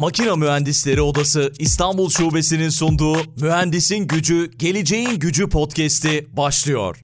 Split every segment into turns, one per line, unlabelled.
Makina Mühendisleri Odası İstanbul Şubesi'nin sunduğu Mühendisin Gücü, Geleceğin Gücü podcast'i başlıyor.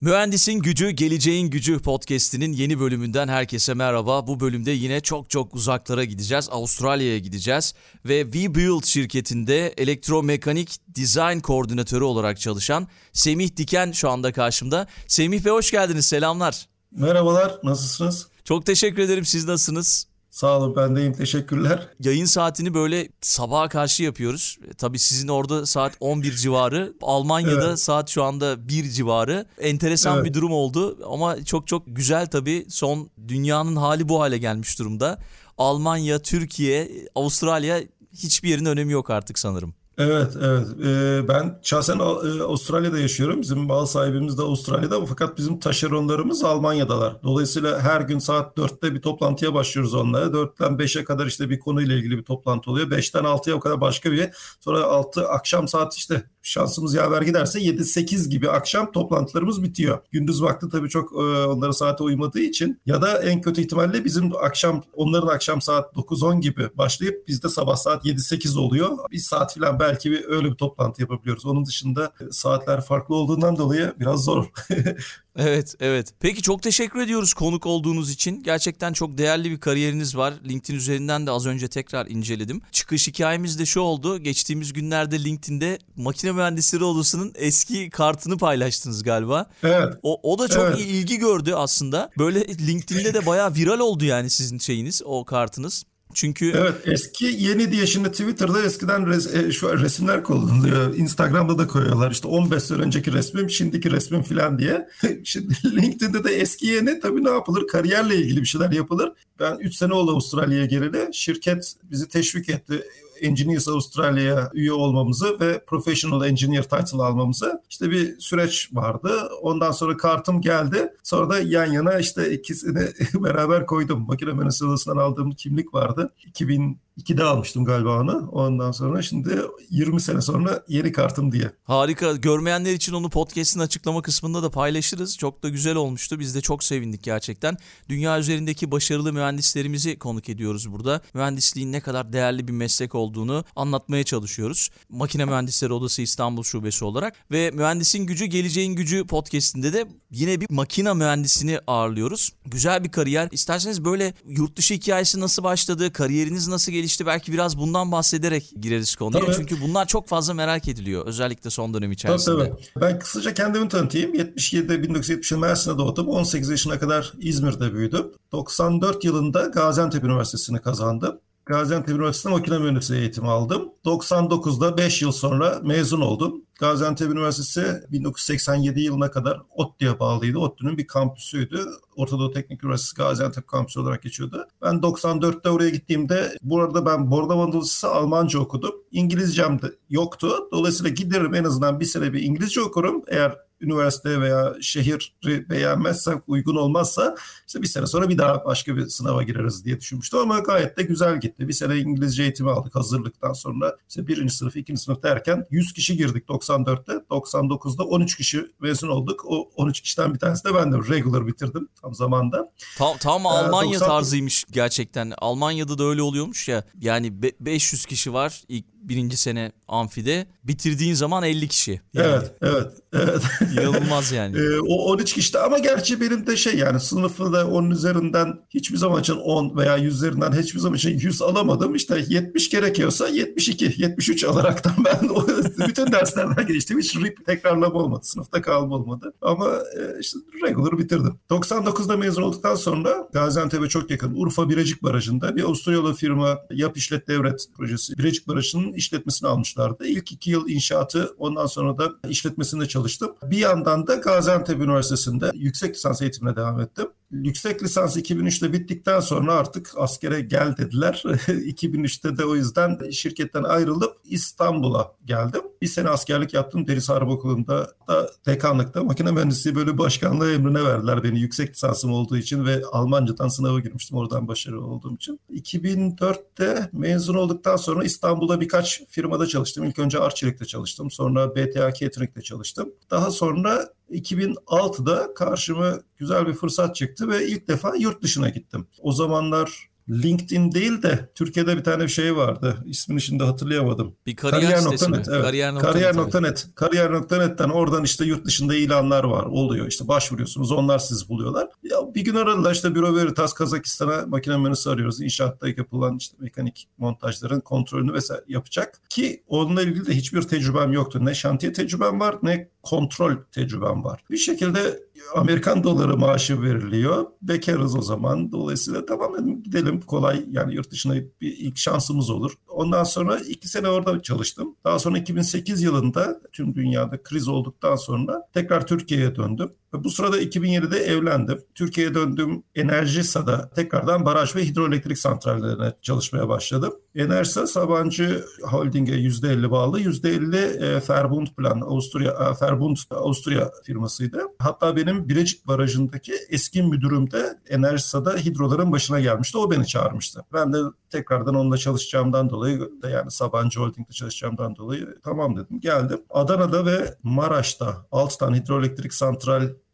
Mühendisin Gücü, Geleceğin Gücü podcast'inin yeni bölümünden herkese merhaba. Bu bölümde yine çok çok uzaklara gideceğiz. Avustralya'ya gideceğiz ve WeBuild şirketinde elektromekanik design koordinatörü olarak çalışan Semih Diken şu anda karşımda. Semih Bey hoş geldiniz, selamlar.
Merhabalar, nasılsınız?
Çok teşekkür ederim, siz nasılsınız?
Sağ olun ben deyim teşekkürler.
Yayın saatini böyle sabaha karşı yapıyoruz. E, tabii sizin orada saat 11 civarı. Almanya'da evet. saat şu anda 1 civarı. Enteresan evet. bir durum oldu ama çok çok güzel tabii. Son dünyanın hali bu hale gelmiş durumda. Almanya, Türkiye, Avustralya hiçbir yerin önemi yok artık sanırım.
Evet, evet. Ee, ben şahsen e, Avustralya'da yaşıyorum. Bizim mal sahibimiz de Avustralya'da fakat bizim taşeronlarımız Almanya'dalar. Dolayısıyla her gün saat 4'te bir toplantıya başlıyoruz onlara. 4'ten 5'e kadar işte bir konuyla ilgili bir toplantı oluyor. 5'ten 6'ya kadar başka bir. Sonra 6 akşam saat işte şansımız yaver giderse 7-8 gibi akşam toplantılarımız bitiyor. Gündüz vakti tabii çok e, onlara saate uymadığı için ya da en kötü ihtimalle bizim akşam onların akşam saat 9-10 gibi başlayıp bizde sabah saat 7-8 oluyor. Bir saat falan belki bir öyle bir toplantı yapabiliyoruz. Onun dışında e, saatler farklı olduğundan dolayı biraz zor.
Evet, evet. Peki çok teşekkür ediyoruz konuk olduğunuz için. Gerçekten çok değerli bir kariyeriniz var. LinkedIn üzerinden de az önce tekrar inceledim. Çıkış hikayemiz de şu oldu. Geçtiğimiz günlerde LinkedIn'de makine mühendisleri odasının eski kartını paylaştınız galiba.
Evet.
O, o da çok evet. ilgi gördü aslında. Böyle LinkedIn'de de bayağı viral oldu yani sizin şeyiniz, o kartınız. Çünkü
evet eski yeni diye şimdi Twitter'da eskiden res, e, şu resimler kullanılıyor. Instagram'da da koyuyorlar. İşte 15 sene önceki resmim, şimdiki resmim falan diye. şimdi LinkedIn'de de eski yeni tabii ne yapılır? Kariyerle ilgili bir şeyler yapılır. Ben 3 sene oldu Avustralya'ya geleli. Şirket bizi teşvik etti Engineers Australia'ya üye olmamızı ve Professional Engineer title almamızı işte bir süreç vardı. Ondan sonra kartım geldi. Sonra da yan yana işte ikisini beraber koydum. Makine mühendisliği aldığım kimlik vardı. 2000 2'de almıştım galiba onu. Ondan sonra şimdi 20 sene sonra yeni kartım diye.
Harika. Görmeyenler için onu podcast'in açıklama kısmında da paylaşırız. Çok da güzel olmuştu. Biz de çok sevindik gerçekten. Dünya üzerindeki başarılı mühendislerimizi konuk ediyoruz burada. Mühendisliğin ne kadar değerli bir meslek olduğunu anlatmaya çalışıyoruz. Makine Mühendisleri Odası İstanbul Şubesi olarak ve Mühendisin Gücü Geleceğin Gücü podcast'inde de yine bir makina mühendisini ağırlıyoruz. Güzel bir kariyer. İsterseniz böyle yurt dışı hikayesi nasıl başladı, kariyeriniz nasıl gelişti gelişti belki biraz bundan bahsederek gireriz konuya. Tabii. Çünkü bunlar çok fazla merak ediliyor özellikle son dönem içerisinde.
Tabii, tabii. Ben kısaca kendimi tanıtayım. 77'de 1970'de Mersin'de doğdum. 18 yaşına kadar İzmir'de büyüdüm. 94 yılında Gaziantep Üniversitesi'ni kazandım. Gaziantep Üniversitesi'nde makine mühendisliği eğitimi aldım. 99'da 5 yıl sonra mezun oldum. Gaziantep Üniversitesi 1987 yılına kadar ODTÜ'ye bağlıydı. ODTÜ'nün bir kampüsüydü. Ortadoğu Teknik Üniversitesi Gaziantep kampüsü olarak geçiyordu. Ben 94'te oraya gittiğimde burada ben Bornova Anadolu'su Almanca okudum. İngilizcem de yoktu. Dolayısıyla giderim en azından bir sene bir İngilizce okurum. Eğer üniversite veya şehri beğenmezsem, uygun olmazsa işte bir sene sonra bir daha başka bir sınava gireriz diye düşünmüştüm ama gayet de güzel gitti. Bir sene İngilizce eğitimi aldık hazırlıktan sonra. İşte birinci sınıf, ikinci sınıf derken 100 kişi girdik 94'te. 99'da 13 kişi mezun olduk. O 13 kişiden bir tanesi de ben de regular bitirdim tam zamanda.
Tam, tam Almanya ee, 90... tarzıymış gerçekten. Almanya'da da öyle oluyormuş ya. Yani 500 kişi var ilk birinci sene amfide. Bitirdiğin zaman 50 kişi.
Yani. Evet, evet, evet.
İnanılmaz yani.
ee, o 13 kişi ama gerçi benim de şey yani sınıfı da onun üzerinden hiçbir zaman için 10 veya 100 üzerinden hiçbir zaman için 100 alamadım. İşte 70 gerekiyorsa 72, 73 alaraktan ben bütün derslerden geçtim. Hiç rip tekrarlama olmadı. Sınıfta kalma olmadı. Ama e, işte regular bitirdim. 99'da mezun olduktan sonra Gaziantep'e çok yakın Urfa Birecik Barajı'nda bir Avusturyalı firma yap işlet devret projesi Birecik Barajı'nın işletmesini almışlardı. İlk iki yıl inşaatı ondan sonra da işletmesinde çalıştım. Bir yandan da Gaziantep Üniversitesi'nde yüksek lisans eğitimine devam ettim. Yüksek lisans 2003'te bittikten sonra artık askere gel dediler. 2003'te de o yüzden şirketten ayrılıp İstanbul'a geldim. Bir sene askerlik yaptım Deniz Harp Okulu'nda da dekanlıkta makine mühendisliği bölüm başkanlığı emrine verdiler beni yüksek lisansım olduğu için ve Almancadan sınava girmiştim oradan başarılı olduğum için. 2004'te mezun olduktan sonra İstanbul'da birkaç firmada çalıştım. İlk önce Arçelik'te çalıştım. Sonra BTA Catering'de çalıştım. Daha sonra 2006'da karşıma güzel bir fırsat çıktı ve ilk defa yurt dışına gittim. O zamanlar LinkedIn değil de Türkiye'de bir tane şey vardı. İsmini şimdi hatırlayamadım.
Bir kariyer, kariyer sitesi mi?
Evet. Kariyer.net. Kariyer.net. Kariyer.net'ten oradan işte yurt dışında ilanlar var. Oluyor işte başvuruyorsunuz. Onlar sizi buluyorlar. Ya bir gün aradılar işte Büro Veritas Kazakistan'a makine mühendisi arıyoruz. İnşaatta yapılan işte mekanik montajların kontrolünü vesaire yapacak. Ki onunla ilgili de hiçbir tecrübem yoktu. Ne şantiye tecrübem var ne kontrol tecrübem var. Bir şekilde Amerikan doları maaşı veriliyor. Bekarız o zaman. Dolayısıyla tamam dedim gidelim kolay yani yurt dışına bir ilk şansımız olur. Ondan sonra iki sene orada çalıştım. Daha sonra 2008 yılında tüm dünyada kriz olduktan sonra tekrar Türkiye'ye döndüm. Bu sırada 2007'de evlendim. Türkiye'ye döndüm. Enerjisa'da tekrardan baraj ve hidroelektrik santrallerine çalışmaya başladım. Enerjisa Sabancı Holding'e %50 bağlı. %50 e, Verbund Plan, Avusturya, e, Verbund Avusturya firmasıydı. Hatta benim Birecik Barajı'ndaki eski müdürüm de Enerjisa'da hidroların başına gelmişti. O beni çağırmıştı. Ben de tekrardan onunla çalışacağımdan dolayı yani Sabancı Holding'de çalışacağımdan dolayı tamam dedim. Geldim. Adana'da ve Maraş'ta 6 tane hidroelektrik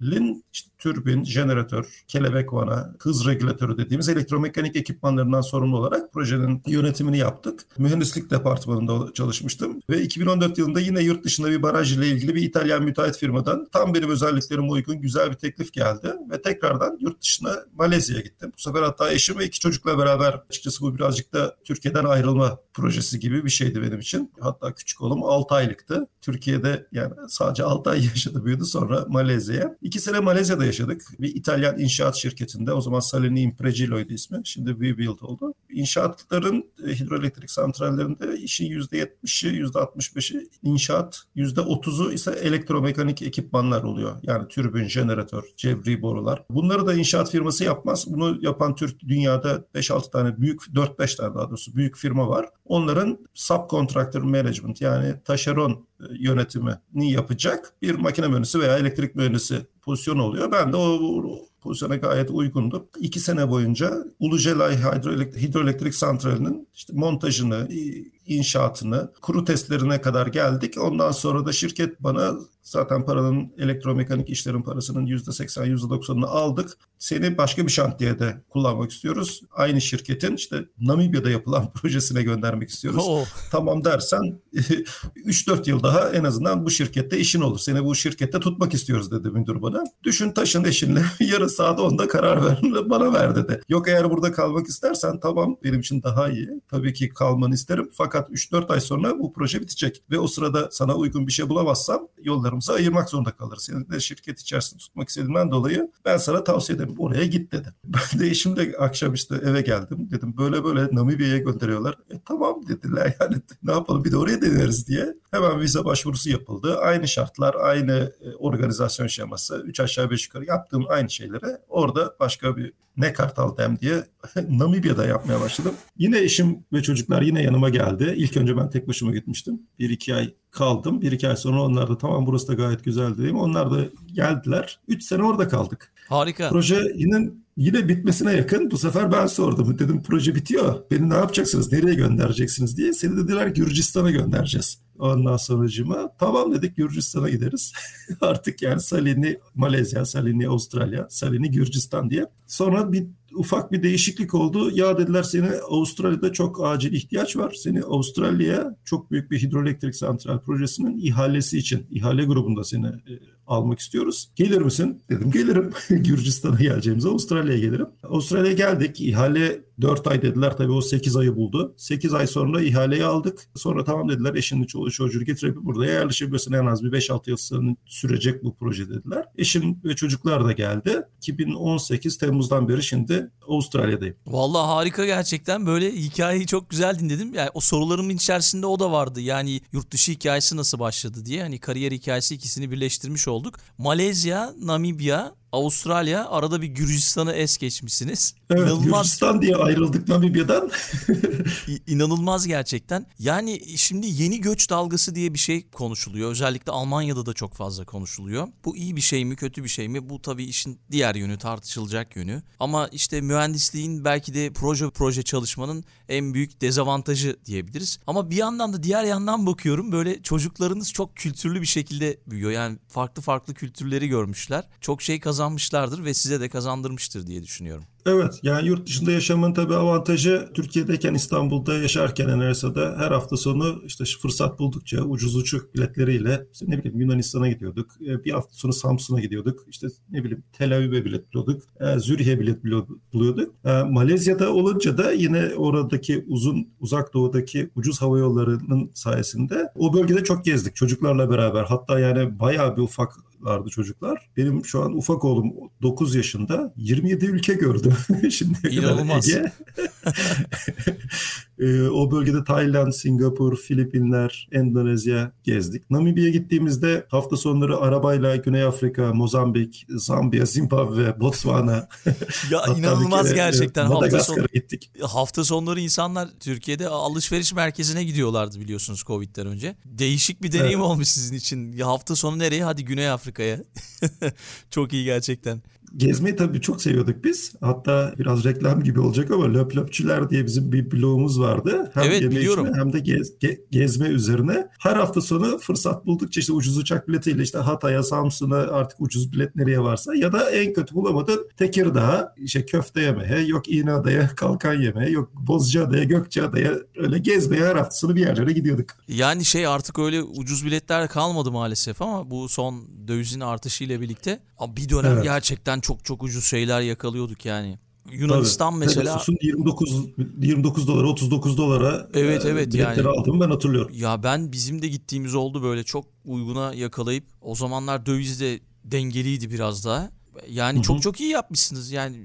santralin işte türbin, jeneratör, kelebek vana, hız regülatörü dediğimiz elektromekanik ekipmanlarından sorumlu olarak projenin yönetimini yaptık. Mühendislik departmanında çalışmıştım ve 2014 yılında yine yurt dışında bir baraj ile ilgili bir İtalyan müteahhit firmadan tam benim özelliklerime uygun güzel bir teklif geldi ve tekrardan yurt dışına Malezya'ya gittim. Bu sefer hatta eşim ve iki çocukla beraber açıkçası bu birazcık da Türkiye'den ayrılma projesi gibi bir şeydi benim için. Hatta küçük oğlum 6 aylıktı. Türkiye'de yani sadece 6 ay yaşadı büyüdü sonra Malezya'ya. 2 sene Malezya'da yaşadık. Bir İtalyan inşaat şirketinde o zaman Salini Impregilo'ydu ismi. Şimdi WeBuild oldu. İnşaatların e, hidroelektrik santrallerinde işin %70'i %65'i inşaat %30'u ise elektromekanik ekipmanlar oluyor. Yani türbün, jeneratör, cevri borular. Bunları da inşaat firması yapmaz. Bunu yapan Türk dünyada 5-6 tane büyük 4-5 tane daha doğrusu büyük firma var. Onların subcontractor management yani taşeron e, yönetimini yapacak bir makine mühendisi veya elektrik mühendisi pozisyon oluyor. Ben de o pozisyona gayet uygundu. İki sene boyunca Ulucelay Hidroelektrik, Hidroelektrik Santrali'nin işte montajını, inşaatını, kuru testlerine kadar geldik. Ondan sonra da şirket bana zaten paranın elektromekanik işlerin parasının %80, %90'ını aldık. Seni başka bir şantiyede kullanmak istiyoruz. Aynı şirketin işte Namibya'da yapılan projesine göndermek istiyoruz. Oh. Tamam dersen 3-4 yıl daha en azından bu şirkette işin olur. Seni bu şirkette tutmak istiyoruz dedi müdür bana. Düşün taşın eşinle yarın saat 10'da karar ver bana ver dedi. Yok eğer burada kalmak istersen tamam benim için daha iyi. Tabii ki kalmanı isterim fakat 3-4 ay sonra bu proje bitecek ve o sırada sana uygun bir şey bulamazsam yollarımızı ayırmak zorunda kalırız. Seni de şirket içerisinde tutmak istediğimden dolayı ben sana tavsiye ederim oraya git dedi. Ben de eşimle akşam işte eve geldim. Dedim böyle böyle Namibya'ya gönderiyorlar. E tamam dediler yani ne yapalım bir de oraya deneriz diye. Hemen vize başvurusu yapıldı. Aynı şartlar, aynı e, organizasyon şeması. Üç aşağı beş yukarı yaptığım aynı şeylere orada başka bir ne kartal dem diye Namibya'da yapmaya başladım. Yine eşim ve çocuklar yine yanıma geldi. İlk önce ben tek başıma gitmiştim. Bir iki ay kaldım. Bir iki ay sonra onlar da tamam burası da gayet güzel dedim. Onlar da geldiler. Üç sene orada kaldık.
Harika.
Proje yine Yine bitmesine yakın bu sefer ben sordum. Dedim proje bitiyor. Beni ne yapacaksınız? Nereye göndereceksiniz diye. Seni dediler Gürcistan'a göndereceğiz. Ondan sonracığıma tamam dedik Gürcistan'a gideriz. Artık yani Salini Malezya, Salini Avustralya, Salini Gürcistan diye. Sonra bir ufak bir değişiklik oldu. Ya dediler seni Avustralya'da çok acil ihtiyaç var. Seni Avustralya'ya çok büyük bir hidroelektrik santral projesinin ihalesi için, ihale grubunda seni e, almak istiyoruz. Gelir misin? Dedim gelirim. Gürcistan'a geleceğimize Avustralya'ya gelirim. Avustralya'ya geldik. İhale 4 ay dediler. Tabii o 8 ayı buldu. 8 ay sonra ihaleyi aldık. Sonra tamam dediler eşini çoluğu çocuğu getirip burada yerleşebilirsin en az bir 5-6 yıl sürecek bu proje dediler. Eşim ve çocuklar da geldi. 2018 Temmuz'dan beri şimdi Avustralya'dayım.
Vallahi harika gerçekten. Böyle hikayeyi çok güzel dinledim. Yani o sorularımın içerisinde o da vardı. Yani yurt dışı hikayesi nasıl başladı diye. Hani kariyer hikayesi ikisini birleştirmiş olduk. Malezya, Namibya Avustralya, arada bir Gürcistan'ı es geçmişsiniz.
Evet, İnanılmaz... Gürcistan diye ayrıldık Namibya'dan.
İnanılmaz gerçekten. Yani şimdi yeni göç dalgası diye bir şey konuşuluyor. Özellikle Almanya'da da çok fazla konuşuluyor. Bu iyi bir şey mi, kötü bir şey mi? Bu tabii işin diğer yönü, tartışılacak yönü. Ama işte mühendisliğin belki de proje proje çalışmanın en büyük dezavantajı diyebiliriz. Ama bir yandan da diğer yandan bakıyorum böyle çocuklarınız çok kültürlü bir şekilde büyüyor. Yani farklı farklı kültürleri görmüşler. Çok şey kazanmışlardır ve size de kazandırmıştır diye düşünüyorum.
Evet yani yurt dışında yaşamın tabii avantajı Türkiye'deyken İstanbul'da yaşarken Enersa'da her hafta sonu işte fırsat buldukça ucuz uçuk biletleriyle işte ne bileyim Yunanistan'a gidiyorduk. E, bir hafta sonu Samsun'a gidiyorduk. İşte ne bileyim Tel Aviv'e bilet buluyorduk. E, Zürih'e bilet buluyorduk. E, Malezya'da olunca da yine oradaki uzun uzak doğudaki ucuz hava yollarının sayesinde o bölgede çok gezdik çocuklarla beraber. Hatta yani bayağı bir ufak vardı çocuklar. Benim şu an ufak oğlum 9 yaşında 27 ülke gördü. Şimdi
İnanılmaz. Ege.
e, o bölgede Tayland, Singapur, Filipinler, Endonezya gezdik. Namibya'ya gittiğimizde hafta sonları arabayla Güney Afrika, Mozambik, Zambiya, Zimbabwe, Botswana.
ya inanılmaz gerçekten.
Hafta, son, gittik.
hafta sonları insanlar Türkiye'de alışveriş merkezine gidiyorlardı biliyorsunuz Covid'den önce. Değişik bir deneyim evet. olmuş sizin için. Ya hafta sonu nereye? Hadi Güney Afrika'ya. Çok iyi gerçekten.
Gezmeyi tabii çok seviyorduk biz. Hatta biraz reklam gibi olacak ama Löp Löpçüler diye bizim bir blogumuz vardı.
Hem evet biliyorum.
hem de gez, ge, gezme üzerine. Her hafta sonu fırsat buldukça işte ucuz uçak biletiyle işte Hatay'a, Samsun'a artık ucuz bilet nereye varsa ya da en kötü bulamadın Tekirdağ, işte köfte yemeye, yok İğneada'ya kalkan yemeye, yok Bozcaada'ya, Gökçeada'ya öyle gezmeye her hafta sonu bir yerlere gidiyorduk.
Yani şey artık öyle ucuz biletler kalmadı maalesef ama bu son dövizin artışıyla birlikte bir dönem evet. gerçekten çok çok ucuz şeyler yakalıyorduk yani. Yunanistan Tabii. mesela
Pegasus'un 29 29 dolara 39 dolara
Evet e, evet yani
aldım ben hatırlıyorum.
Ya ben bizim de gittiğimiz oldu böyle çok uyguna yakalayıp o zamanlar döviz de dengeliydi biraz daha. Yani Hı-hı. çok çok iyi yapmışsınız. Yani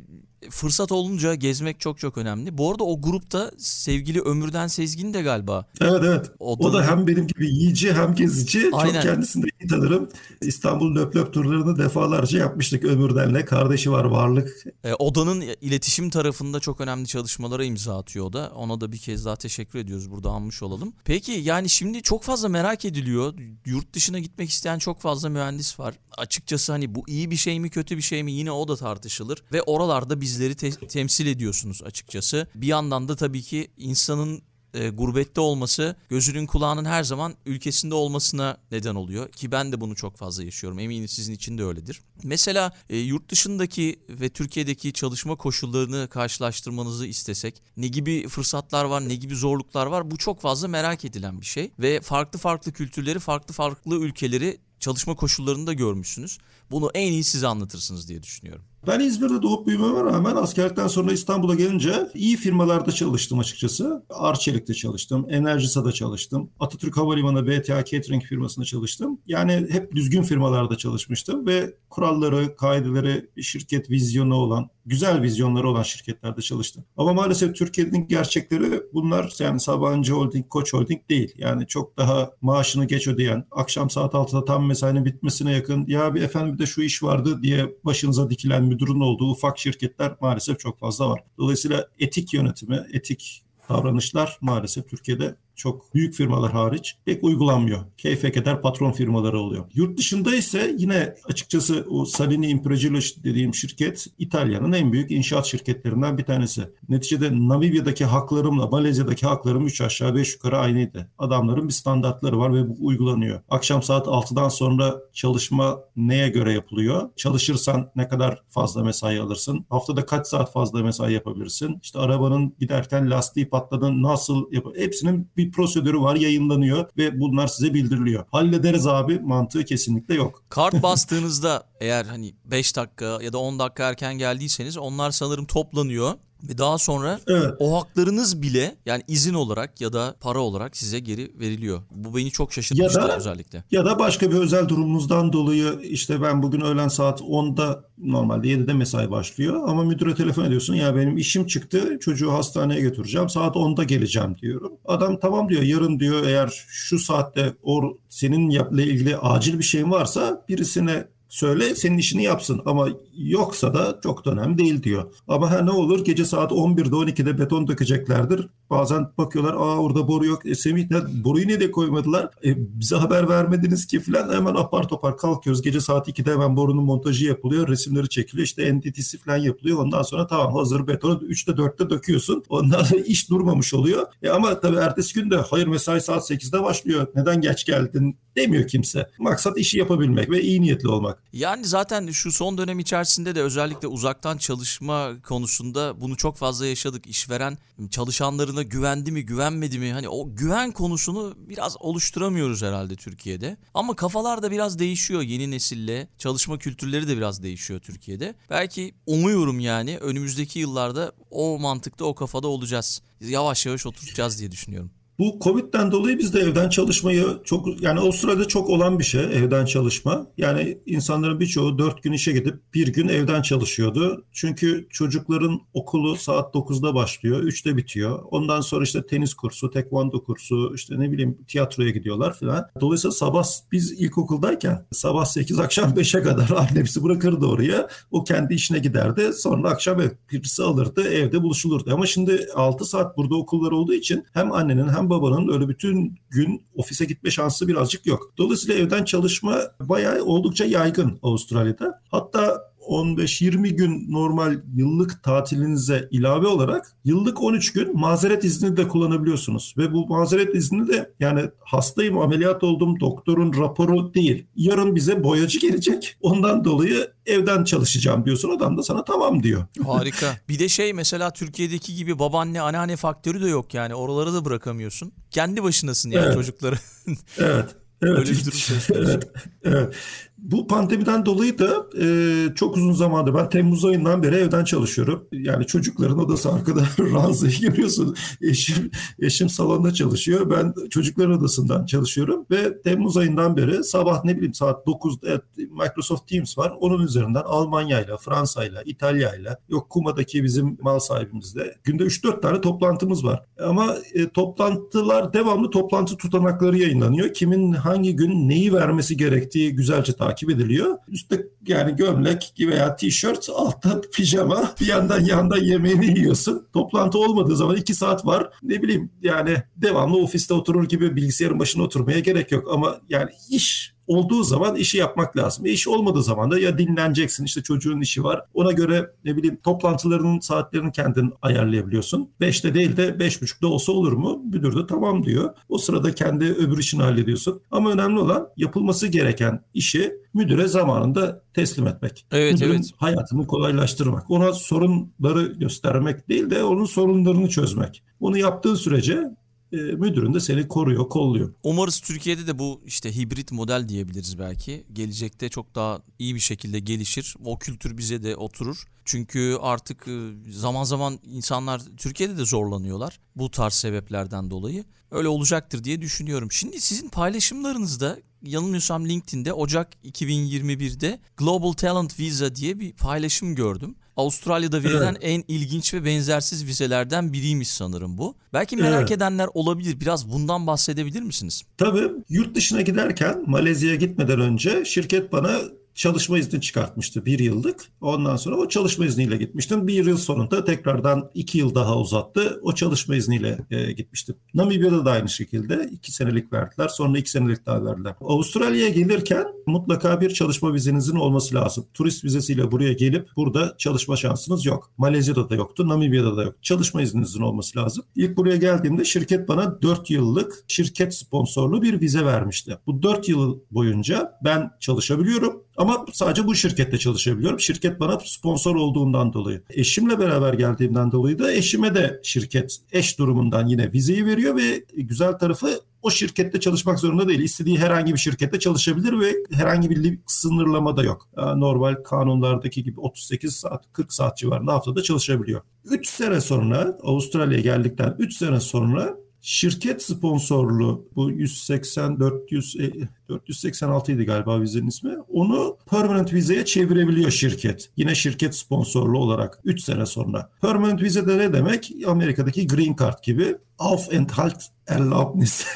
fırsat olunca gezmek çok çok önemli. Bu arada o grupta sevgili Ömürden Sezgin de galiba.
Evet evet. O da, o da hem benim gibi yiyici hem gezici. Aynen. Çok kendisini de iyi tanırım. İstanbul löp löp turlarını defalarca yapmıştık Ömürden'le. Kardeşi var Varlık.
E, odanın iletişim tarafında çok önemli çalışmalara imza atıyor o da. Ona da bir kez daha teşekkür ediyoruz. Burada anmış olalım. Peki yani şimdi çok fazla merak ediliyor. Yurt dışına gitmek isteyen çok fazla mühendis var. Açıkçası hani bu iyi bir şey mi kötü bir şey mi yine o da tartışılır. Ve oralarda biz bizleri te- temsil ediyorsunuz açıkçası. Bir yandan da tabii ki insanın e, gurbette olması gözünün kulağının her zaman ülkesinde olmasına neden oluyor ki ben de bunu çok fazla yaşıyorum eminim sizin için de öyledir. Mesela e, yurt dışındaki ve Türkiye'deki çalışma koşullarını karşılaştırmanızı istesek ne gibi fırsatlar var ne gibi zorluklar var bu çok fazla merak edilen bir şey ve farklı farklı kültürleri farklı farklı ülkeleri çalışma koşullarını da görmüşsünüz. Bunu en iyi siz anlatırsınız diye düşünüyorum.
Ben İzmir'de doğup büyümeme rağmen askerlikten sonra İstanbul'a gelince iyi firmalarda çalıştım açıkçası. Arçelik'te çalıştım, Enerjisa'da çalıştım, Atatürk Havalimanı BTA Catering firmasında çalıştım. Yani hep düzgün firmalarda çalışmıştım ve kuralları, kaideleri, şirket vizyonu olan, güzel vizyonları olan şirketlerde çalıştım. Ama maalesef Türkiye'nin gerçekleri bunlar yani Sabancı Holding, Koç Holding değil. Yani çok daha maaşını geç ödeyen, akşam saat 6'da tam mesainin bitmesine yakın ya bir efendim bir de şu iş vardı diye başınıza dikilen müdürün olduğu ufak şirketler maalesef çok fazla var. Dolayısıyla etik yönetimi, etik davranışlar maalesef Türkiye'de çok büyük firmalar hariç pek uygulanmıyor. Keyfe patron firmaları oluyor. Yurt dışında ise yine açıkçası o Salini Impregilo dediğim şirket İtalya'nın en büyük inşaat şirketlerinden bir tanesi. Neticede Namibya'daki haklarımla Malezya'daki haklarım 3 aşağı 5 yukarı aynıydı. Adamların bir standartları var ve bu uygulanıyor. Akşam saat 6'dan sonra çalışma neye göre yapılıyor? Çalışırsan ne kadar fazla mesai alırsın? Haftada kaç saat fazla mesai yapabilirsin? İşte arabanın giderken lastiği patladı nasıl yap? Hepsinin bir prosedürü var yayınlanıyor ve bunlar size bildiriliyor. Hallederiz abi mantığı kesinlikle yok.
Kart bastığınızda eğer hani 5 dakika ya da 10 dakika erken geldiyseniz onlar sanırım toplanıyor ve daha sonra evet. o haklarınız bile yani izin olarak ya da para olarak size geri veriliyor. Bu beni çok şaşırtmıştı ya da, özellikle.
Ya da başka bir özel durumunuzdan dolayı işte ben bugün öğlen saat 10'da normalde 7'de mesai başlıyor ama müdüre telefon ediyorsun ya benim işim çıktı çocuğu hastaneye götüreceğim saat 10'da geleceğim diyorum. Adam tamam diyor yarın diyor eğer şu saatte or senin ile ilgili acil bir şeyin varsa birisine söyle senin işini yapsın ama yoksa da çok da önemli değil diyor. Ama ha ne olur gece saat 11'de 12'de beton dökeceklerdir. Bazen bakıyorlar aa orada boru yok. E, Semih ne, boruyu niye de koymadılar? E, bize haber vermediniz ki falan hemen apar topar kalkıyoruz. Gece saat 2'de hemen borunun montajı yapılıyor. Resimleri çekiliyor. işte entitisi falan yapılıyor. Ondan sonra tamam hazır betonu 3'te 4'te döküyorsun. Ondan sonra iş durmamış oluyor. E, ama tabii ertesi gün de hayır mesai saat 8'de başlıyor. Neden geç geldin demiyor kimse. Maksat işi yapabilmek ve iyi niyetli olmak.
Yani zaten şu son dönem içerisinde de özellikle uzaktan çalışma konusunda bunu çok fazla yaşadık. İşveren çalışanlarına güvendi mi güvenmedi mi hani o güven konusunu biraz oluşturamıyoruz herhalde Türkiye'de. Ama kafalar da biraz değişiyor yeni nesille. Çalışma kültürleri de biraz değişiyor Türkiye'de. Belki umuyorum yani önümüzdeki yıllarda o mantıkta o kafada olacağız. Yavaş yavaş oturacağız diye düşünüyorum.
Bu Covid'den dolayı biz de evden çalışmayı çok yani Avustralya'da çok olan bir şey evden çalışma. Yani insanların birçoğu dört gün işe gidip bir gün evden çalışıyordu. Çünkü çocukların okulu saat 9'da başlıyor, 3'te bitiyor. Ondan sonra işte tenis kursu, tekvando kursu, işte ne bileyim tiyatroya gidiyorlar falan. Dolayısıyla sabah biz ilkokuldayken sabah 8 akşam 5'e kadar annem bizi bırakırdı oraya. O kendi işine giderdi. Sonra akşam birisi alırdı, evde buluşulurdu. Ama şimdi 6 saat burada okullar olduğu için hem annenin hem babanın öyle bütün gün ofise gitme şansı birazcık yok. Dolayısıyla evden çalışma bayağı oldukça yaygın Avustralya'da. Hatta 15-20 gün normal yıllık tatilinize ilave olarak yıllık 13 gün mazeret izni de kullanabiliyorsunuz. Ve bu mazeret izni de yani hastayım ameliyat oldum doktorun raporu değil. Yarın bize boyacı gelecek. Ondan dolayı evden çalışacağım diyorsun adam da sana tamam diyor.
Harika. Bir de şey mesela Türkiye'deki gibi babaanne anneanne faktörü de yok yani oraları da bırakamıyorsun. Kendi başınasın yani
Evet.
çocukları.
Evet. Evet.
Öyle bir durum
evet, evet. Bu pandemiden dolayı da e, çok uzun zamandır ben Temmuz ayından beri evden çalışıyorum. Yani çocukların odası arkada ranzayı görüyorsun. Eşim, eşim salonda çalışıyor. Ben çocukların odasından çalışıyorum. Ve Temmuz ayından beri sabah ne bileyim saat 9'da evet, Microsoft Teams var. Onun üzerinden Almanya'yla, Fransa'yla, İtalya'yla yok Kuma'daki bizim mal sahibimizle günde 3-4 tane toplantımız var. Ama e, toplantılar devamlı toplantı tutanakları yayınlanıyor. Kimin hangi gün neyi vermesi gerektiği güzelce takip ediliyor. Üstte yani gömlek veya tişört, altta pijama, bir yandan yandan yemeğini yiyorsun. Toplantı olmadığı zaman iki saat var. Ne bileyim yani devamlı ofiste oturur gibi bilgisayarın başına oturmaya gerek yok. Ama yani iş olduğu zaman işi yapmak lazım. E iş olmadığı zaman da ya dinleneceksin işte çocuğun işi var. Ona göre ne bileyim toplantılarının saatlerini kendin ayarlayabiliyorsun. 5'te değil de 5.30'da olsa olur mu? Müdür de tamam diyor. O sırada kendi öbür işini hallediyorsun. Ama önemli olan yapılması gereken işi müdüre zamanında teslim etmek.
Evet,
Müdürün
evet.
hayatını kolaylaştırmak. Ona sorunları göstermek değil de onun sorunlarını çözmek. Bunu yaptığın sürece e, müdürün de seni koruyor, kolluyor.
Umarız Türkiye'de de bu işte hibrit model diyebiliriz belki. Gelecekte çok daha iyi bir şekilde gelişir. O kültür bize de oturur. Çünkü artık e, zaman zaman insanlar Türkiye'de de zorlanıyorlar bu tarz sebeplerden dolayı. Öyle olacaktır diye düşünüyorum. Şimdi sizin paylaşımlarınızda yanılmıyorsam LinkedIn'de Ocak 2021'de Global Talent Visa diye bir paylaşım gördüm. Avustralya'da verilen en ilginç ve benzersiz vizelerden biriymiş sanırım bu. Belki merak
Evet.
edenler olabilir. Biraz bundan bahsedebilir misiniz?
Tabii yurt dışına giderken Malezya'ya gitmeden önce şirket bana çalışma izni çıkartmıştı bir yıllık. Ondan sonra o çalışma izniyle gitmiştim. Bir yıl sonunda tekrardan iki yıl daha uzattı. O çalışma izniyle e, gitmiştim. Namibya'da da aynı şekilde iki senelik verdiler. Sonra iki senelik daha verdiler. Avustralya'ya gelirken mutlaka bir çalışma vizenizin olması lazım. Turist vizesiyle buraya gelip burada çalışma şansınız yok. Malezya'da da yoktu, Namibya'da da yok. Çalışma izninizin olması lazım. İlk buraya geldiğimde şirket bana 4 yıllık şirket sponsorlu bir vize vermişti. Bu 4 yıl boyunca ben çalışabiliyorum ama sadece bu şirkette çalışabiliyorum. Şirket bana sponsor olduğundan dolayı. Eşimle beraber geldiğimden dolayı da eşime de şirket eş durumundan yine vizeyi veriyor ve güzel tarafı o şirkette çalışmak zorunda değil. İstediği herhangi bir şirkette çalışabilir ve herhangi bir sınırlama da yok. Ee, Normal kanunlardaki gibi 38 saat, 40 saat civarında haftada çalışabiliyor. 3 sene sonra Avustralya'ya geldikten 3 sene sonra şirket sponsorlu bu 180 400 e, 486 idi galiba vizenin ismi. Onu permanent vizeye çevirebiliyor şirket. Yine şirket sponsorlu olarak 3 sene sonra. Permanent vize de ne demek? Amerika'daki green card gibi Aufenthalt Erlaubnis.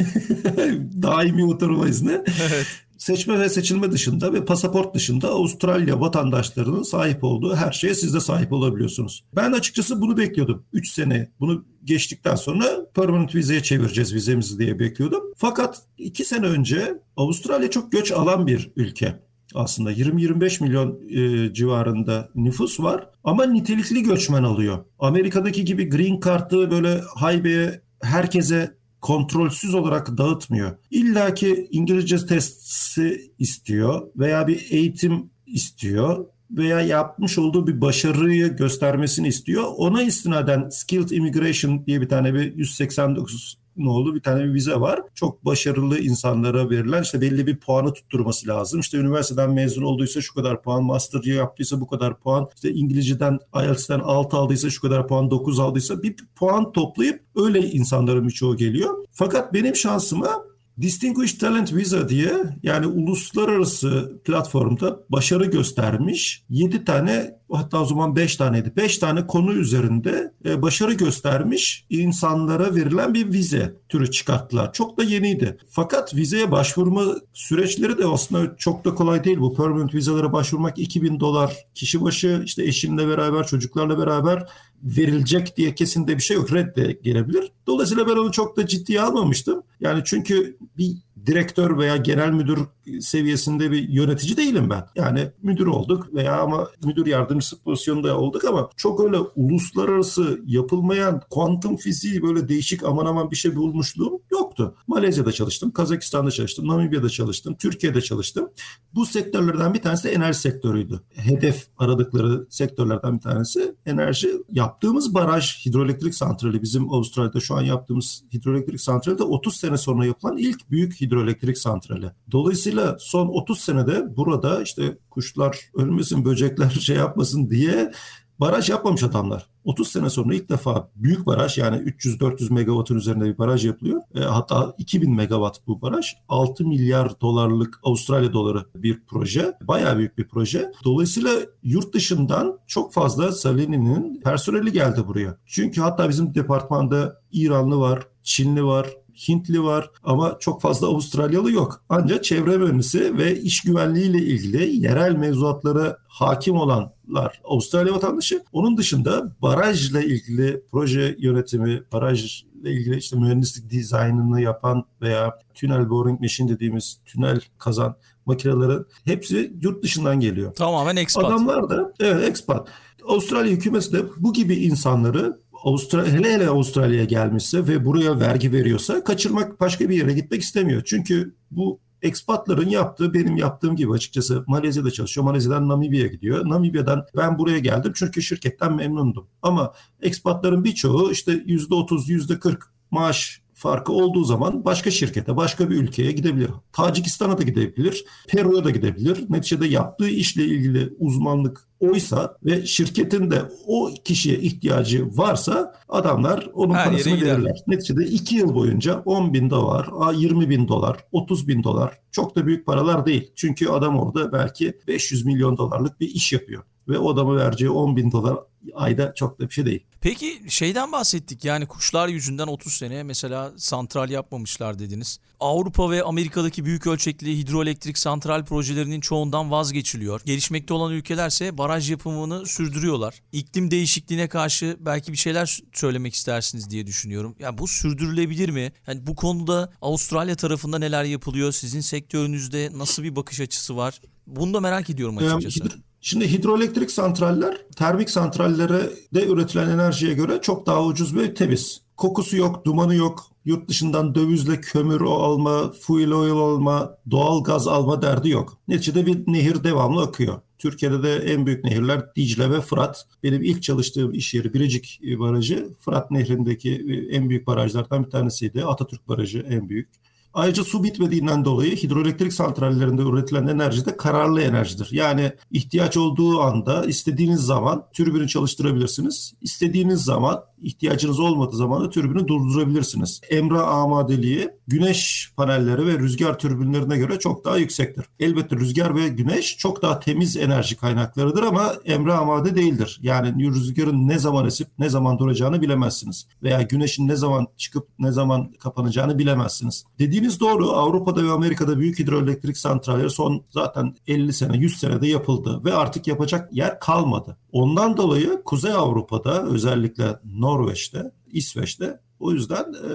Daimi oturma izni.
Evet.
Seçme ve seçilme dışında ve pasaport dışında Avustralya vatandaşlarının sahip olduğu her şeye siz de sahip olabiliyorsunuz. Ben açıkçası bunu bekliyordum. 3 sene bunu geçtikten sonra permanent vizeye çevireceğiz vizemizi diye bekliyordum. Fakat 2 sene önce Avustralya çok göç alan bir ülke aslında 20-25 milyon e, civarında nüfus var ama nitelikli göçmen alıyor. Amerika'daki gibi green card'ı böyle haybeye herkese kontrolsüz olarak dağıtmıyor. İlla ki İngilizce testi istiyor veya bir eğitim istiyor veya yapmış olduğu bir başarıyı göstermesini istiyor. Ona istinaden Skilled Immigration diye bir tane bir 189 ne oldu? Bir tane bir vize var. Çok başarılı insanlara verilen işte belli bir puanı tutturması lazım. İşte üniversiteden mezun olduysa şu kadar puan, master yaptıysa bu kadar puan, işte İngilizceden IELTS'ten 6 aldıysa şu kadar puan, 9 aldıysa bir puan toplayıp öyle insanların birçoğu geliyor. Fakat benim şansıma Distinguished Talent Visa diye yani uluslararası platformda başarı göstermiş 7 tane hatta o zaman 5 taneydi. 5 tane konu üzerinde e, başarı göstermiş insanlara verilen bir vize türü çıkarttılar. Çok da yeniydi. Fakat vizeye başvurma süreçleri de aslında çok da kolay değil. Bu permanent vizelere başvurmak 2000 dolar kişi başı işte eşinle beraber çocuklarla beraber verilecek diye kesin de bir şey yok. Red gelebilir. Dolayısıyla ben onu çok da ciddiye almamıştım. Yani çünkü bir direktör veya genel müdür seviyesinde bir yönetici değilim ben. Yani müdür olduk veya ama müdür yardımcısı pozisyonda olduk ama çok öyle uluslararası yapılmayan kuantum fiziği böyle değişik aman aman bir şey bulmuşluğum yoktu. Malezya'da çalıştım, Kazakistan'da çalıştım, Namibya'da çalıştım, Türkiye'de çalıştım. Bu sektörlerden bir tanesi de enerji sektörüydü. Hedef aradıkları sektörlerden bir tanesi enerji. Yaptığımız baraj hidroelektrik santrali bizim Avustralya'da şu an yaptığımız hidroelektrik santrali de 30 sene sonra yapılan ilk büyük hidroelektrik santrali. Dolayısıyla son 30 senede burada işte kuşlar ölmesin, böcekler şey yapmasın diye baraj yapmamış adamlar. 30 sene sonra ilk defa büyük baraj yani 300-400 megawattın üzerinde bir baraj yapılıyor. E, hatta 2000 megawatt bu baraj. 6 milyar dolarlık Avustralya doları bir proje. Bayağı büyük bir proje. Dolayısıyla yurt dışından çok fazla Salini'nin personeli geldi buraya. Çünkü hatta bizim departmanda İranlı var, Çinli var, Hintli var ama çok fazla Avustralyalı yok. Ancak çevre mühendisi ve iş güvenliği ile ilgili yerel mevzuatlara hakim olanlar Avustralya vatandaşı. Onun dışında barajla ilgili proje yönetimi, barajla ilgili işte mühendislik dizaynını yapan veya tünel boring machine dediğimiz tünel kazan makinelerin hepsi yurt dışından geliyor.
Tamamen expat.
Adamlar da evet expat. Avustralya hükümeti de bu gibi insanları Avustralya, hele hele Avustralya'ya gelmişse ve buraya vergi veriyorsa kaçırmak başka bir yere gitmek istemiyor. Çünkü bu ekspatların yaptığı benim yaptığım gibi açıkçası Malezya'da çalışıyor. Malezya'dan Namibya'ya gidiyor. Namibya'dan ben buraya geldim çünkü şirketten memnundum. Ama ekspatların birçoğu işte %30, %40 maaş farkı olduğu zaman başka şirkete, başka bir ülkeye gidebilir. Tacikistan'a da gidebilir, Peru'ya da gidebilir. Neticede yaptığı işle ilgili uzmanlık oysa ve şirketin de o kişiye ihtiyacı varsa adamlar onun Her parasını verirler. Neticede 2 yıl boyunca 10 bin dolar, 20 bin dolar, 30 bin dolar çok da büyük paralar değil. Çünkü adam orada belki 500 milyon dolarlık bir iş yapıyor ve o adama vereceği 10 bin dolar ayda çok da bir şey değil.
Peki şeyden bahsettik yani kuşlar yüzünden 30 sene mesela santral yapmamışlar dediniz. Avrupa ve Amerika'daki büyük ölçekli hidroelektrik santral projelerinin çoğundan vazgeçiliyor. Gelişmekte olan ülkelerse baraj yapımını sürdürüyorlar. İklim değişikliğine karşı belki bir şeyler söylemek istersiniz diye düşünüyorum. Yani bu sürdürülebilir mi? Yani bu konuda Avustralya tarafında neler yapılıyor? Sizin sektörünüzde nasıl bir bakış açısı var? Bunu da merak ediyorum açıkçası.
Şimdi hidroelektrik santraller termik santrallere de üretilen enerjiye göre çok daha ucuz ve temiz. Kokusu yok, dumanı yok. Yurt dışından dövizle kömür alma, fuel oil alma, doğal gaz alma derdi yok. Neticede bir nehir devamlı akıyor. Türkiye'de de en büyük nehirler Dicle ve Fırat. Benim ilk çalıştığım iş yeri Biricik Barajı. Fırat Nehri'ndeki en büyük barajlardan bir tanesiydi. Atatürk Barajı en büyük. Ayrıca su bitmediğinden dolayı hidroelektrik santrallerinde üretilen enerji de kararlı enerjidir. Yani ihtiyaç olduğu anda istediğiniz zaman türbünü çalıştırabilirsiniz. İstediğiniz zaman ihtiyacınız olmadığı zaman da türbünü durdurabilirsiniz. Emra amadeliği güneş panelleri ve rüzgar türbinlerine göre çok daha yüksektir. Elbette rüzgar ve güneş çok daha temiz enerji kaynaklarıdır ama emre amade değildir. Yani rüzgarın ne zaman esip ne zaman duracağını bilemezsiniz. Veya güneşin ne zaman çıkıp ne zaman kapanacağını bilemezsiniz. Dediğiniz doğru. Avrupa'da ve Amerika'da büyük hidroelektrik santralleri son zaten 50 sene, 100 senede yapıldı ve artık yapacak yer kalmadı. Ondan dolayı Kuzey Avrupa'da özellikle Norveç'te, İsveç'te o yüzden e,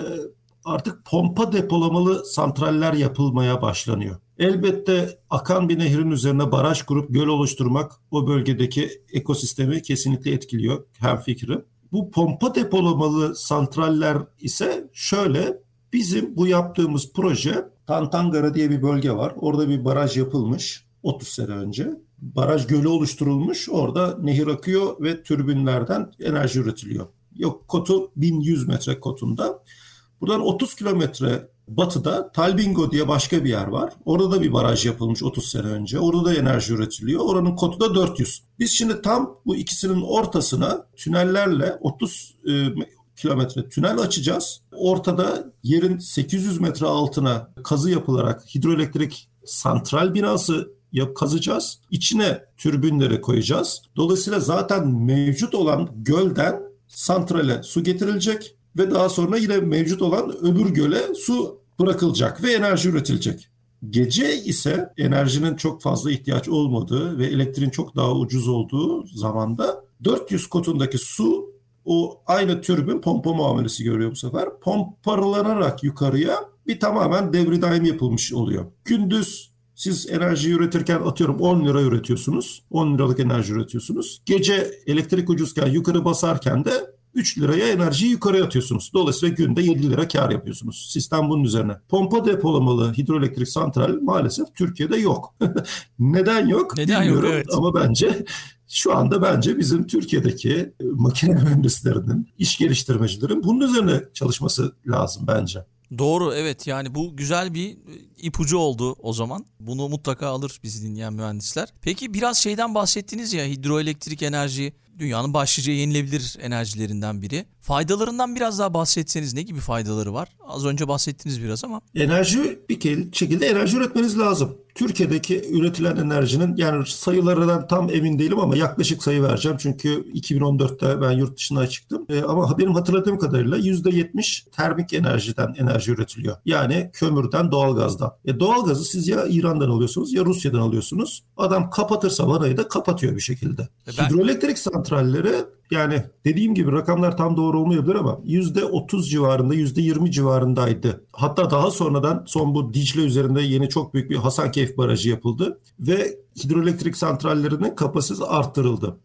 artık pompa depolamalı santraller yapılmaya başlanıyor. Elbette akan bir nehrin üzerine baraj kurup göl oluşturmak o bölgedeki ekosistemi kesinlikle etkiliyor. Hem fikrim. Bu pompa depolamalı santraller ise şöyle bizim bu yaptığımız proje Tantangara diye bir bölge var. Orada bir baraj yapılmış 30 sene önce. Baraj gölü oluşturulmuş. Orada nehir akıyor ve türbinlerden enerji üretiliyor. Yok kotu 1100 metre kotunda. Buradan 30 kilometre batıda Talbingo diye başka bir yer var. Orada da bir baraj yapılmış 30 sene önce. Orada da enerji üretiliyor. Oranın kotu da 400. Biz şimdi tam bu ikisinin ortasına tünellerle 30 e, kilometre tünel açacağız. Ortada yerin 800 metre altına kazı yapılarak hidroelektrik santral binası yap kazacağız. İçine türbinleri koyacağız. Dolayısıyla zaten mevcut olan gölden santrale su getirilecek ve daha sonra yine mevcut olan öbür göle su bırakılacak ve enerji üretilecek. Gece ise enerjinin çok fazla ihtiyaç olmadığı ve elektriğin çok daha ucuz olduğu zamanda 400 kotundaki su o aynı türbün pompa muamelesi görüyor bu sefer. Pompalanarak yukarıya bir tamamen devri daim yapılmış oluyor. Gündüz siz enerji üretirken atıyorum 10 lira üretiyorsunuz. 10 liralık enerji üretiyorsunuz. Gece elektrik ucuzken yukarı basarken de 3 liraya enerjiyi yukarı atıyorsunuz. Dolayısıyla günde 7 lira kar yapıyorsunuz. Sistem bunun üzerine. Pompa depolamalı hidroelektrik santral maalesef Türkiye'de yok. Neden yok?
Neden
Bilmiyorum
yok? Evet.
Ama bence şu anda bence bizim Türkiye'deki makine mühendislerinin, iş geliştirmecilerin bunun üzerine çalışması lazım bence.
Doğru evet yani bu güzel bir e, ipucu oldu o zaman. Bunu mutlaka alır bizi dinleyen mühendisler. Peki biraz şeyden bahsettiniz ya hidroelektrik enerji dünyanın başlıca yenilebilir enerjilerinden biri. Faydalarından biraz daha bahsetseniz ne gibi faydaları var? Az önce bahsettiniz biraz ama.
Enerji bir şekilde enerji üretmeniz lazım. Türkiye'deki üretilen enerjinin yani sayılarından tam emin değilim ama yaklaşık sayı vereceğim. Çünkü 2014'te ben yurt dışına çıktım. E, ama benim hatırladığım kadarıyla %70 termik enerjiden enerji üretiliyor. Yani kömürden, doğalgazdan. E, doğalgazı siz ya İran'dan alıyorsunuz ya Rusya'dan alıyorsunuz. Adam kapatırsa vanayı da kapatıyor bir şekilde.
E ben...
Hidroelektrik santralleri yani dediğim gibi rakamlar tam doğru olmayabilir ama %30 civarında %20 civarındaydı. Hatta daha sonradan son bu Dicle üzerinde yeni çok büyük bir Hasankeyf Barajı yapıldı ve hidroelektrik santrallerinin kapasitesi arttırıldı.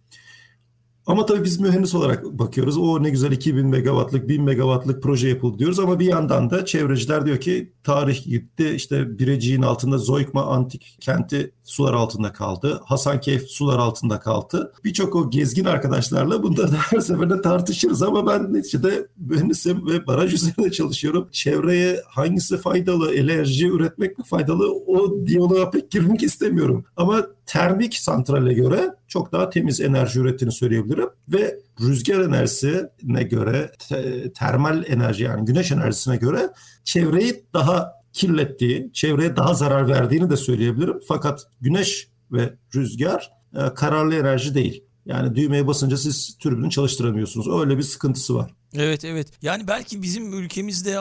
Ama tabii biz mühendis olarak bakıyoruz. O ne güzel 2000 megawattlık, 1000 megawattlık proje yapıldı diyoruz. Ama bir yandan da çevreciler diyor ki tarih gitti. İşte Birecik'in altında Zoykma antik kenti sular altında kaldı. Hasankeyf sular altında kaldı. Birçok o gezgin arkadaşlarla bunda da her seferinde tartışırız ama ben neticede mühendisim ve baraj üzerinde çalışıyorum. Çevreye hangisi faydalı, enerji üretmek mi faydalı o diyaloğa pek girmek istemiyorum. Ama termik santrale göre çok daha temiz enerji ürettiğini söyleyebilirim ve rüzgar enerjisine göre te- termal enerji yani güneş enerjisine göre çevreyi daha kirlettiği, çevreye daha zarar verdiğini de söyleyebilirim. Fakat güneş ve rüzgar e, kararlı enerji değil. Yani düğmeye basınca siz türbünü çalıştıramıyorsunuz. Öyle bir sıkıntısı var.
Evet evet. Yani belki bizim ülkemizde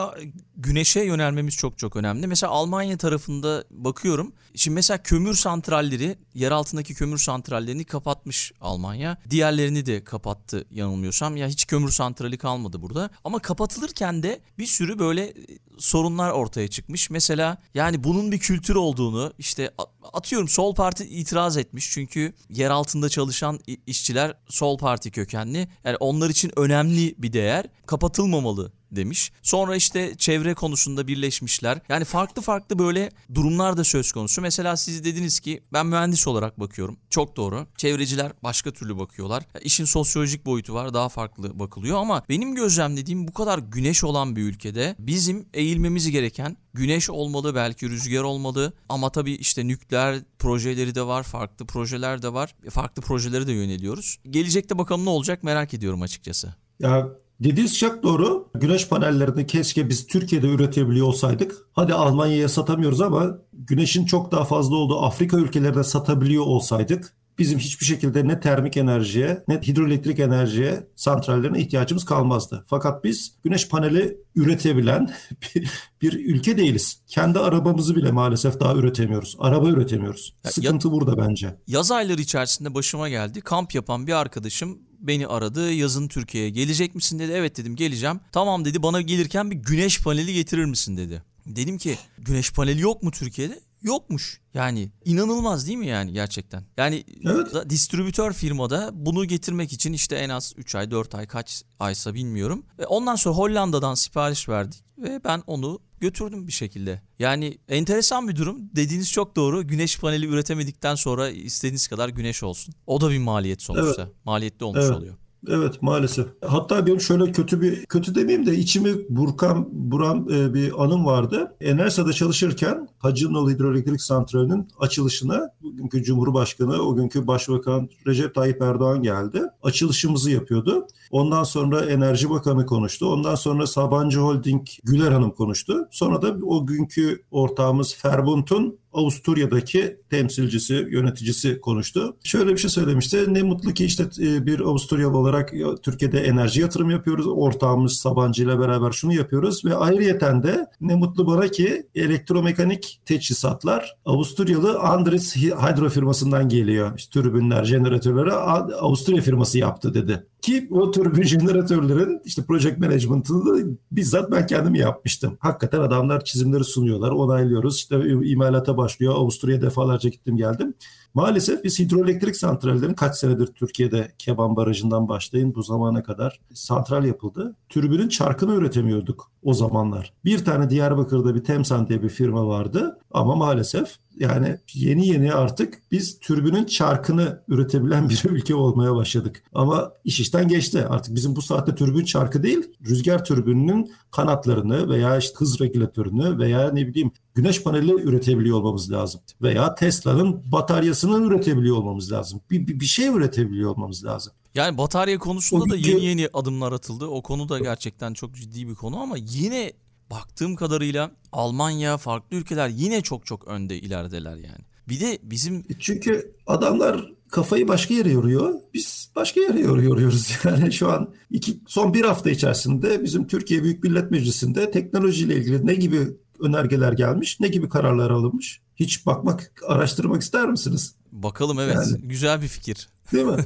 güneşe yönelmemiz çok çok önemli. Mesela Almanya tarafında bakıyorum. Şimdi mesela kömür santralleri, yer altındaki kömür santrallerini kapatmış Almanya. Diğerlerini de kapattı yanılmıyorsam. Ya hiç kömür santrali kalmadı burada. Ama kapatılırken de bir sürü böyle sorunlar ortaya çıkmış. Mesela yani bunun bir kültür olduğunu işte atıyorum Sol Parti itiraz etmiş. Çünkü yer altında çalışan işçiler Sol Parti kökenli. Yani onlar için önemli bir değer kapatılmamalı demiş. Sonra işte çevre konusunda birleşmişler. Yani farklı farklı böyle durumlar da söz konusu. Mesela siz dediniz ki ben mühendis olarak bakıyorum. Çok doğru. Çevreciler başka türlü bakıyorlar. İşin sosyolojik boyutu var. Daha farklı bakılıyor ama benim gözlemlediğim bu kadar güneş olan bir ülkede bizim eğilmemiz gereken güneş olmalı, belki rüzgar olmalı ama tabii işte nükleer projeleri de var, farklı projeler de var. Farklı projelere de yöneliyoruz. Gelecekte bakalım ne olacak merak ediyorum açıkçası.
Ya Dediğiniz çok doğru. Güneş panellerini keşke biz Türkiye'de üretebiliyor olsaydık. Hadi Almanya'ya satamıyoruz ama güneşin çok daha fazla olduğu Afrika ülkelerine satabiliyor olsaydık bizim hiçbir şekilde ne termik enerjiye ne hidroelektrik enerjiye santrallerine ihtiyacımız kalmazdı. Fakat biz güneş paneli üretebilen bir, ülke değiliz. Kendi arabamızı bile maalesef daha üretemiyoruz. Araba üretemiyoruz.
Ya-
Sıkıntı burada bence.
Yaz ayları içerisinde başıma geldi. Kamp yapan bir arkadaşım beni aradı. Yazın Türkiye'ye gelecek misin dedi. Evet dedim geleceğim. Tamam dedi bana gelirken bir güneş paneli getirir misin dedi. Dedim ki güneş paneli yok mu Türkiye'de? Yokmuş. Yani inanılmaz değil mi yani gerçekten? Yani
Evet.
distribütör firmada bunu getirmek için işte en az 3 ay 4 ay kaç aysa bilmiyorum. Ve ondan sonra Hollanda'dan sipariş verdik ve ben onu götürdüm bir şekilde. Yani enteresan bir durum. Dediğiniz çok doğru. Güneş paneli üretemedikten sonra istediğiniz kadar güneş olsun. O da bir maliyet sonuçta. Maliyetli olmuş
Evet.
oluyor.
Evet maalesef. Hatta benim şöyle kötü bir kötü demeyeyim de içimi burkan buran e, bir anım vardı. Enersa'da çalışırken Hacınoğlu Hidroelektrik Santrali'nin açılışına bugünkü Cumhurbaşkanı, o günkü Başbakan Recep Tayyip Erdoğan geldi. Açılışımızı yapıyordu. Ondan sonra Enerji Bakanı konuştu. Ondan sonra Sabancı Holding Güler Hanım konuştu. Sonra da o günkü ortağımız Ferbund'un Avusturya'daki temsilcisi, yöneticisi konuştu. Şöyle bir şey söylemişti. Ne mutlu ki işte e, bir Avusturyalı olarak Türkiye'de enerji yatırım yapıyoruz. Ortağımız Sabancı ile beraber şunu yapıyoruz ve ayrıyeten de ne mutlu bana ki elektromekanik teçhizatlar Avusturyalı Andritz Hydro firmasından geliyor. İşte türbinler, jeneratörleri Avusturya firması yaptı dedi. Ki o türbin jeneratörlerin işte project management'ını da bizzat ben kendim yapmıştım. Hakikaten adamlar çizimleri sunuyorlar, onaylıyoruz. İşte imalata başlıyor. Avusturya'ya defalarca gittim geldim. Maalesef biz hidroelektrik santrallerin kaç senedir Türkiye'de Keban Barajı'ndan başlayın bu zamana kadar santral yapıldı. Türbinin çarkını üretemiyorduk o zamanlar. Bir tane Diyarbakır'da bir Temsan diye bir firma vardı ama maalesef yani yeni yeni artık biz türbünün çarkını üretebilen bir ülke olmaya başladık. Ama iş işten geçti. Artık bizim bu saatte türbün çarkı değil, rüzgar türbününün kanatlarını veya işte hız regülatörünü veya ne bileyim güneş paneli üretebiliyor olmamız lazım. Veya Tesla'nın bataryasını üretebiliyor olmamız lazım. Bir, bir, bir şey üretebiliyor olmız lazım.
Yani batarya konusunda
O
da yeni yeni adımlar atıldı. O konu da gerçekten çok ciddi bir konu ama yine baktığım kadarıyla Almanya, farklı ülkeler yine çok çok önde ilerideler yani. Bir de bizim
Çünkü adamlar kafayı başka yere yoruyor. Biz başka yere yor- yoruyoruz. Yani şu an iki, son bir hafta içerisinde bizim Türkiye Büyük Millet Meclisi'nde teknolojiyle ilgili ne gibi önergeler gelmiş, ne gibi kararlar alınmış? Hiç bakmak, araştırmak ister misiniz?
bakalım evet
Yani-
güzel bir fikir.
Değil mi?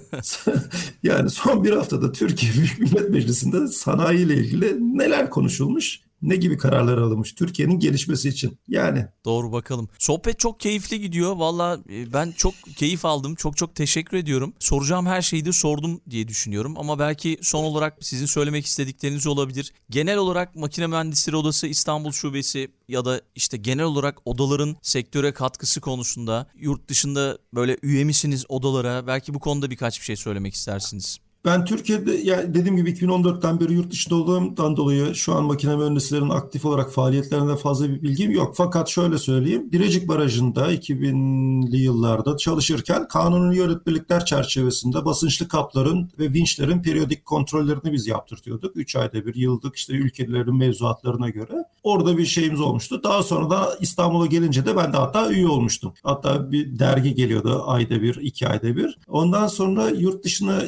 yani son bir haftada Türkiye Büyük Millet Meclisi'nde sanayi ile ilgili neler konuşulmuş, ne gibi kararlar alınmış Türkiye'nin gelişmesi için. Yani
Doğru bakalım. Sohbet çok keyifli gidiyor. Valla e, ben çok keyif aldım. Çok çok teşekkür ediyorum. Soracağım her şeyi de sordum diye düşünüyorum. Ama belki son olarak sizin söylemek istedikleriniz olabilir. Genel olarak Makine Mühendisleri Odası İstanbul Şubesi ya da işte genel olarak odaların sektöre katkısı konusunda yurt dışında böyle üye misiniz odalara? Belki bu konuda birkaç bir şey söylemek istersiniz.
Ben Türkiye'de ya dediğim gibi 2014'ten beri yurt dışında olduğumdan dolayı şu an makine mühendislerinin aktif olarak faaliyetlerinde fazla bir bilgim yok. Fakat şöyle söyleyeyim. Birecik Barajı'nda 2000'li yıllarda çalışırken kanuni yönetmelikler çerçevesinde basınçlı kapların ve vinçlerin periyodik kontrollerini biz yaptırtıyorduk. 3 ayda bir yıldık işte ülkelerin mevzuatlarına göre. Orada bir şeyimiz olmuştu. Daha sonra da İstanbul'a gelince de ben de hatta üye olmuştum. Hatta bir dergi geliyordu ayda bir, iki ayda bir. Ondan sonra yurt dışına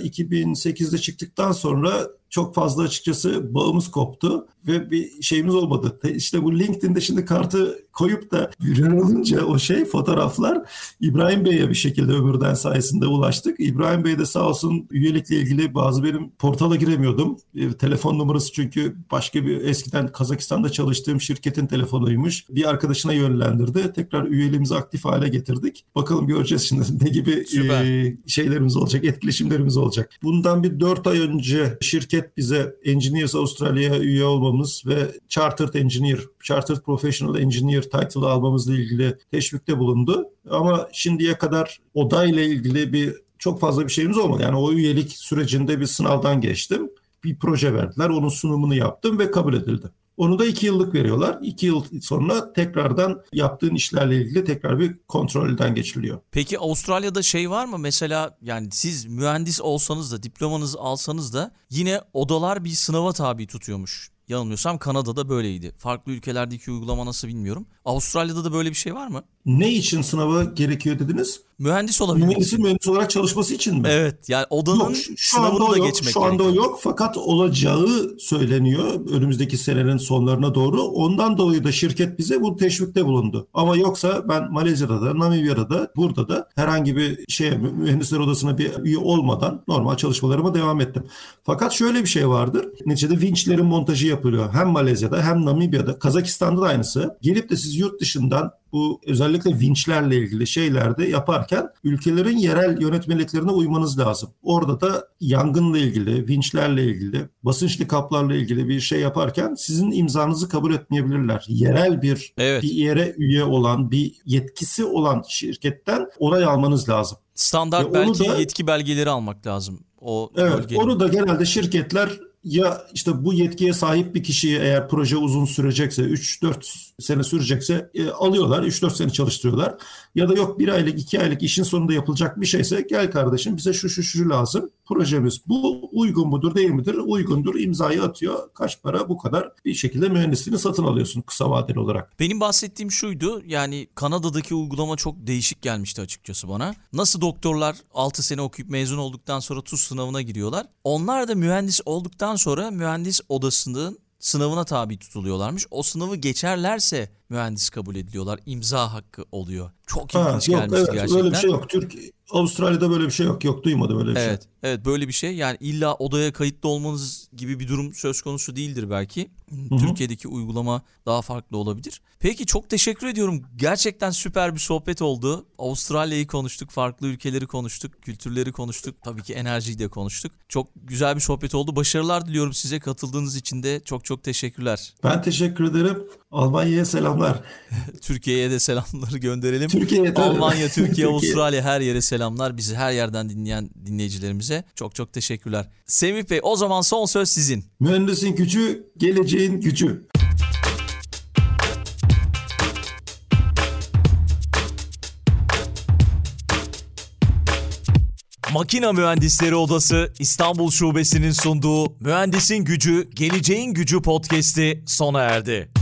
2008'de çıktıktan sonra çok fazla açıkçası bağımız koptu ve bir şeyimiz olmadı. Te- İşte bu LinkedIn'de şimdi kartı koyup da viral olunca o şey fotoğraflar İbrahim Bey'e bir şekilde ömürden sayesinde ulaştık. İbrahim Bey de sağ olsun üyelikle ilgili bazı benim portala giremiyordum. E, telefon numarası çünkü başka bir eskiden Kazakistan'da çalıştığım şirketin telefonuymuş. Bir arkadaşına yönlendirdi. Tekrar üyeliğimizi aktif hale getirdik. Bakalım göreceğiz şimdi ne gibi
Süper.
e, şeylerimiz olacak, etkileşimlerimiz olacak. Bundan bir 4 ay önce şirket bize Engineers Australia'ya üye olmamız ve Chartered Engineer, Chartered Professional Engineer title almamızla ilgili teşvikte bulundu. Ama şimdiye kadar odayla ilgili bir çok fazla bir şeyimiz olmadı. Yani o üyelik sürecinde bir sınavdan geçtim. Bir proje verdiler, onun sunumunu yaptım ve kabul edildi. Onu da iki yıllık veriyorlar. İki yıl sonra tekrardan yaptığın işlerle ilgili tekrar bir kontrolden geçiliyor.
Peki Avustralya'da şey var mı? Mesela yani siz mühendis olsanız da diplomanızı alsanız da yine odalar bir sınava tabi tutuyormuş. Yanılmıyorsam Kanada'da böyleydi. Farklı ülkelerdeki uygulama nasıl bilmiyorum. Avustralya'da da böyle bir şey var mı?
Ne için sınava gerekiyor dediniz?
mühendis olabilmek için.
Mühendisin mühendis olarak çalışması için mi?
Evet yani odanın
Yok, şu, şu
sınavını
anda o
da
yok.
geçmek
Şu anda o
gerekiyor.
yok fakat olacağı söyleniyor önümüzdeki senenin sonlarına doğru. Ondan dolayı da şirket bize bu teşvikte bulundu. Ama yoksa ben Malezya'da da, Namibya'da da, burada da herhangi bir şeye mühendisler odasına bir üye olmadan normal çalışmalarıma devam ettim. Fakat şöyle bir şey vardır. Neticede vinçlerin montajı yapılıyor. Hem Malezya'da hem Namibya'da. Kazakistan'da da aynısı. Gelip de siz yurt dışından bu özellikle vinçlerle ilgili şeylerde yaparken ülkelerin yerel yönetmeliklerine uymanız lazım. Orada da yangınla ilgili, vinçlerle ilgili, basınçlı kaplarla ilgili bir şey yaparken sizin imzanızı kabul etmeyebilirler. Yerel bir
Evet.
bir yere üye olan, bir yetkisi olan şirketten onay almanız lazım.
Standart
onu
belki
da-
yetki belgeleri almak lazım. O
Evet,
bölgenin.
onu da genelde şirketler ya işte bu yetkiye sahip bir kişiyi eğer proje uzun sürecekse 3-4 sene sürecekse e, alıyorlar 3-4 sene çalıştırıyorlar ya da yok bir aylık 2 aylık işin sonunda yapılacak bir şeyse gel kardeşim bize şu şu şu lazım projemiz. Bu uygun mudur değil midir? Uygundur. İmzayı atıyor. Kaç para? Bu kadar. Bir şekilde mühendisliğini satın alıyorsun kısa vadeli olarak.
Benim bahsettiğim şuydu. Yani Kanada'daki uygulama çok değişik gelmişti açıkçası bana. Nasıl doktorlar 6 sene okuyup mezun olduktan sonra TUS sınavına giriyorlar. Onlar da mühendis olduktan sonra mühendis odasının sınavına tabi tutuluyorlarmış. O sınavı geçerlerse mühendis kabul ediliyorlar. İmza hakkı oluyor. Çok
Ha,
ilginç
yok
gelmişti
evet
gerçekten.
öyle bir şey yok. Türk Avustralya'da böyle bir şey yok. Yok duymadım öyle bir şey.
Evet, evet böyle bir şey. Yani illa odaya kayıtlı olmanız gibi bir durum söz konusu değildir belki. Türkiye'deki uygulama daha farklı olabilir. Peki çok teşekkür ediyorum. Gerçekten süper bir sohbet oldu. Avustralya'yı konuştuk, farklı ülkeleri konuştuk, kültürleri konuştuk. Tabii ki enerjiyi de konuştuk. Çok güzel bir sohbet oldu. Başarılar diliyorum size. Katıldığınız için de çok çok teşekkürler.
Ben teşekkür ederim. Almanya'ya selamlar.
Türkiye'ye de selamları gönderelim.
Türkiye'ye.
Almanya, Türkiye,
Türkiye.
Avustralya her yere selamlar. Bizi her yerden dinleyen dinleyicilerimize çok çok teşekkürler. Semih Bey o zaman son söz sizin.
Mühendisin gücü, geleceğin gücü.
Makina Mühendisleri Odası İstanbul Şubesi'nin sunduğu Mühendisin Gücü, Geleceğin Gücü podcast'i sona erdi.